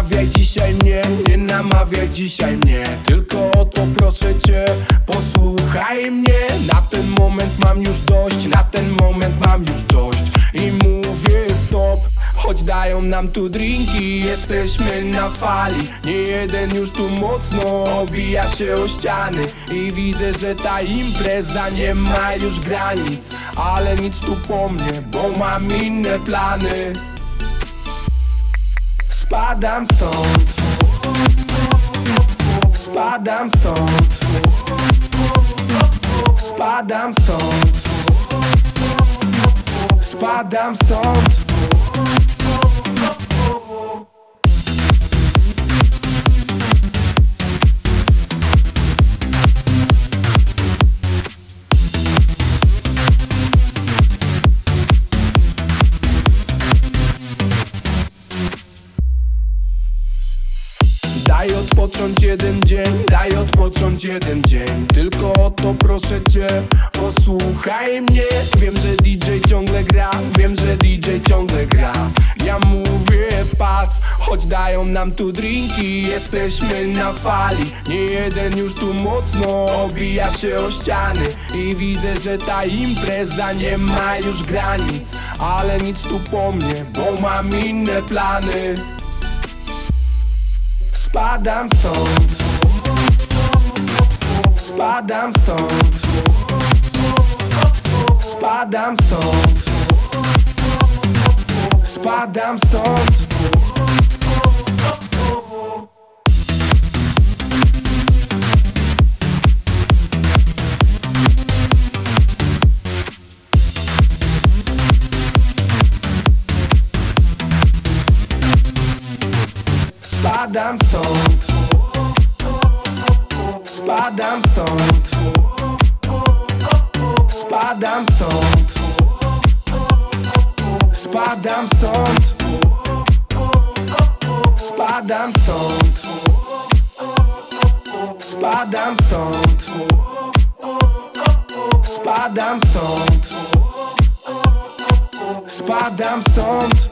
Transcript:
namawiaj dzisiaj mnie, nie namawiaj dzisiaj mnie. Tylko o to proszę cię, posłuchaj mnie. Na ten moment mam już dość, na ten moment mam już dość. I mówię stop Choć dają nam tu drinki, jesteśmy na fali Nie jeden już tu mocno obija się o ściany. I widzę, że ta impreza nie ma już granic Ale nic tu po mnie, bo mam inne plany Spadam stąd Spadam stąd Spadam stąd Spadam stąd odpocząć jeden dzień, daj odpocząć jeden dzień. Tylko o to proszę cię, posłuchaj mnie. Wiem, że DJ ciągle gra, wiem, że DJ ciągle gra. Ja mówię pas, choć dają nam tu drinki Jesteśmy na fali, nie jeden już tu mocno obija się o ściany. I widzę, że ta impreza nie ma już granic. Ale nic tu po mnie, bo mam inne plany Spadam stąd Spadam stąd Spadam stąd Spadam stąd Spadam stąd Spadam stąd Spadam stąd Spadam stąd Spadam stąd Spadam stąd Spadam stąd Spadam stąd